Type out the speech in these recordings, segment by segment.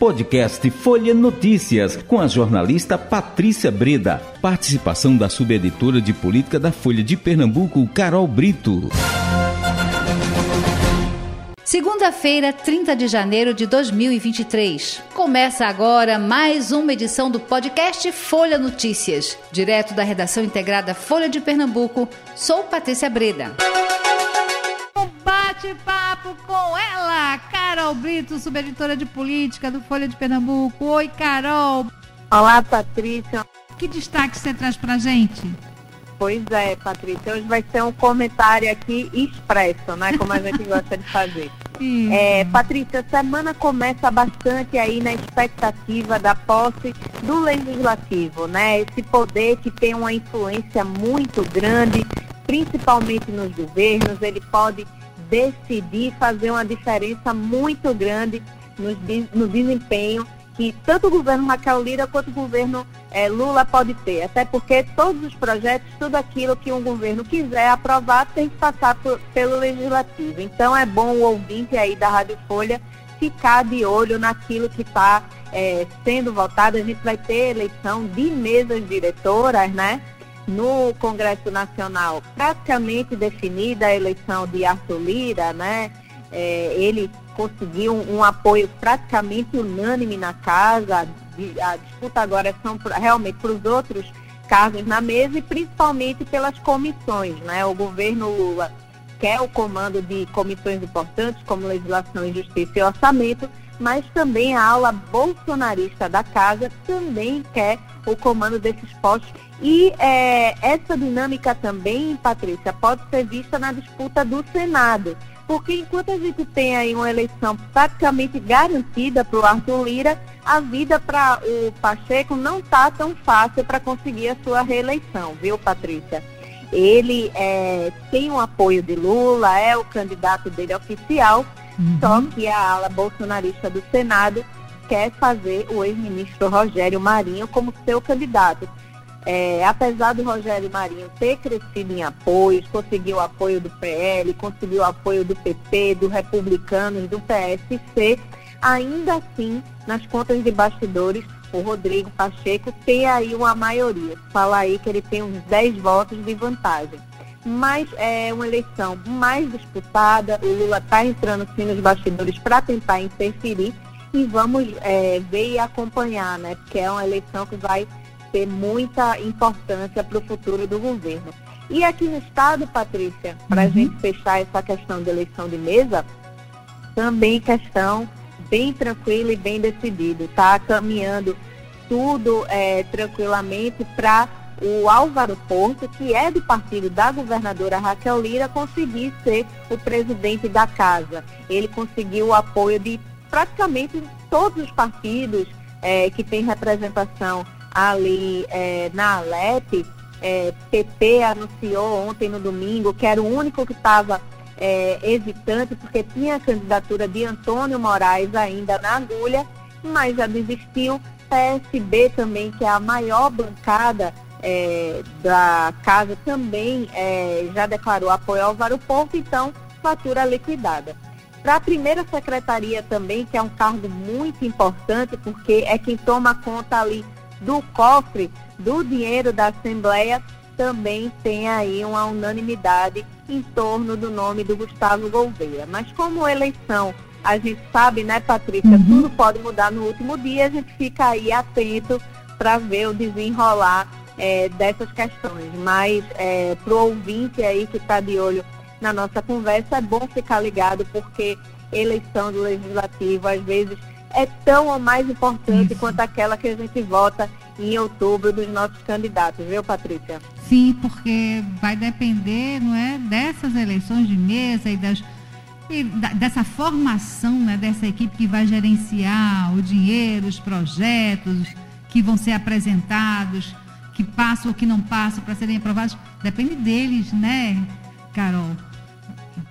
Podcast Folha Notícias, com a jornalista Patrícia Breda. Participação da subeditora de política da Folha de Pernambuco, Carol Brito. Segunda-feira, 30 de janeiro de 2023. Começa agora mais uma edição do podcast Folha Notícias. Direto da redação integrada Folha de Pernambuco, sou Patrícia Breda. Bate-papo com ela, Carol Brito, subeditora de política do Folha de Pernambuco. Oi, Carol. Olá, Patrícia. Que destaque você traz pra gente? Pois é, Patrícia. Hoje vai ser um comentário aqui expresso, né? Como a gente gosta de fazer. É, Patrícia, a semana começa bastante aí na expectativa da posse do legislativo, né? Esse poder que tem uma influência muito grande, principalmente nos governos, ele pode decidir fazer uma diferença muito grande no, no desempenho que tanto o governo Raquel Lira quanto o governo é, Lula pode ter. Até porque todos os projetos, tudo aquilo que um governo quiser aprovar tem que passar por, pelo legislativo. Então é bom o ouvinte aí da Rádio Folha ficar de olho naquilo que está é, sendo votado. A gente vai ter eleição de mesas diretoras, né? No Congresso Nacional, praticamente definida a eleição de Arthur Lira, né? É, ele conseguiu um, um, apoio praticamente unânime na casa. A disputa agora são realmente para os outros cargos na mesa e principalmente pelas comissões. Né? O governo Lula quer o comando de comissões importantes como legislação e justiça e orçamento, mas também a ala bolsonarista da casa também quer o comando desses postos. E é, essa dinâmica também, Patrícia, pode ser vista na disputa do Senado porque enquanto a gente tem aí uma eleição praticamente garantida para o Arthur Lira, a vida para o Pacheco não está tão fácil para conseguir a sua reeleição, viu, Patrícia? Ele é, tem o apoio de Lula, é o candidato dele oficial, uhum. só que a ala bolsonarista do Senado quer fazer o ex-ministro Rogério Marinho como seu candidato. É, apesar do Rogério Marinho ter crescido em apoios, conseguiu o apoio do PL, conseguiu o apoio do PP, do Republicanos, do PSC, ainda assim, nas contas de bastidores, o Rodrigo Pacheco tem aí uma maioria. Fala aí que ele tem uns 10 votos de vantagem. Mas é uma eleição mais disputada, o Lula está entrando sim nos bastidores para tentar interferir e vamos é, ver e acompanhar, né? Porque é uma eleição que vai ter muita importância para o futuro do governo. E aqui no Estado, Patrícia, para a uhum. gente fechar essa questão de eleição de mesa, também questão bem tranquila e bem decidida. Está caminhando tudo é, tranquilamente para o Álvaro Porto, que é do partido da governadora Raquel Lira, conseguir ser o presidente da casa. Ele conseguiu o apoio de praticamente todos os partidos é, que têm representação ali é, na Alep, é, PP anunciou ontem no domingo que era o único que estava é, hesitante, porque tinha a candidatura de Antônio Moraes ainda na agulha, mas já desistiu. PSB também, que é a maior bancada é, da casa, também é, já declarou apoio ao Álvaro Porto, então fatura liquidada. Para a primeira secretaria também, que é um cargo muito importante, porque é quem toma conta ali do cofre do dinheiro da Assembleia, também tem aí uma unanimidade em torno do nome do Gustavo Gouveia. Mas como eleição, a gente sabe, né, Patrícia, uhum. tudo pode mudar no último dia, a gente fica aí atento para ver o desenrolar é, dessas questões. Mas é, para o ouvinte aí que está de olho na nossa conversa, é bom ficar ligado, porque eleição do legislativo, às vezes, é tão ou mais importante Isso. quanto aquela que a gente vota em outubro dos nossos candidatos, viu, Patrícia? Sim, porque vai depender, não é, dessas eleições de mesa e das e dessa formação né, dessa equipe que vai gerenciar o dinheiro, os projetos que vão ser apresentados, que passam ou que não passam para serem aprovados, depende deles, né, Carol?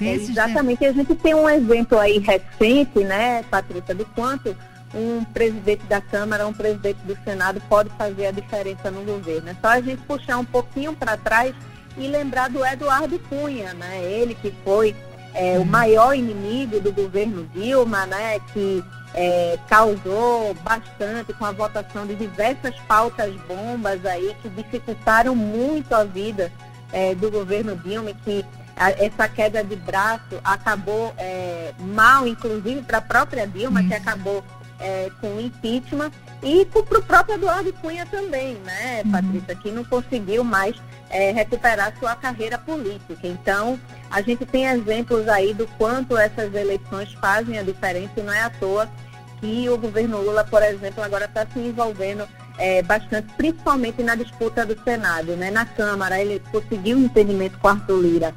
É, exatamente. A gente tem um exemplo aí recente, né, Patrícia, do quanto um presidente da Câmara, um presidente do Senado pode fazer a diferença no governo. É só a gente puxar um pouquinho para trás e lembrar do Eduardo Cunha, né? Ele que foi é, o maior inimigo do governo Dilma, né, que é, causou bastante com a votação de diversas pautas bombas aí que dificultaram muito a vida é, do governo Dilma, que a, essa queda de braço acabou é, mal, inclusive para a própria Dilma, que acabou é, com impeachment, e para o próprio Eduardo Cunha também, né, uhum. Patrícia, que não conseguiu mais é, recuperar sua carreira política. Então, a gente tem exemplos aí do quanto essas eleições fazem a diferença e não é à toa que o governo Lula, por exemplo, agora está se envolvendo é, bastante, principalmente na disputa do Senado. Né? Na Câmara, ele conseguiu um entendimento com Arthur Lira.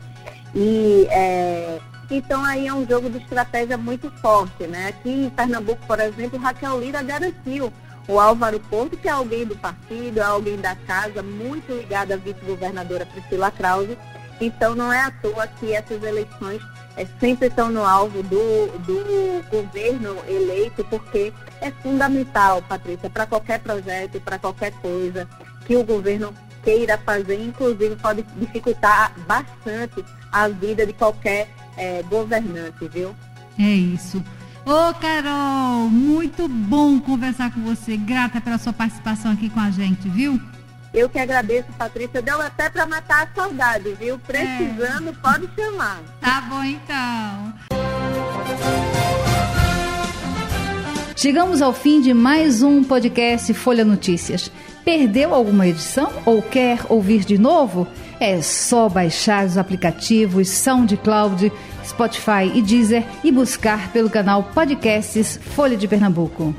E, é, então aí é um jogo de estratégia muito forte. Né? Aqui em Pernambuco, por exemplo, Raquel Lira garantiu o Álvaro Porto, que é alguém do partido, é alguém da casa, muito ligado à vice-governadora Priscila Krause. Então não é à toa que essas eleições é, sempre estão no alvo do, do governo eleito, porque é fundamental, Patrícia, para qualquer projeto, para qualquer coisa que o governo queira fazer, inclusive pode dificultar bastante a vida de qualquer é, governante, viu? É isso. Ô, Carol, muito bom conversar com você. Grata pela sua participação aqui com a gente, viu? Eu que agradeço, Patrícia. Deu até para matar a saudade, viu? Precisando, é. pode chamar. Tá bom, então. Chegamos ao fim de mais um podcast Folha Notícias. Perdeu alguma edição ou quer ouvir de novo? É só baixar os aplicativos SoundCloud, Spotify e Deezer e buscar pelo canal Podcasts Folha de Pernambuco.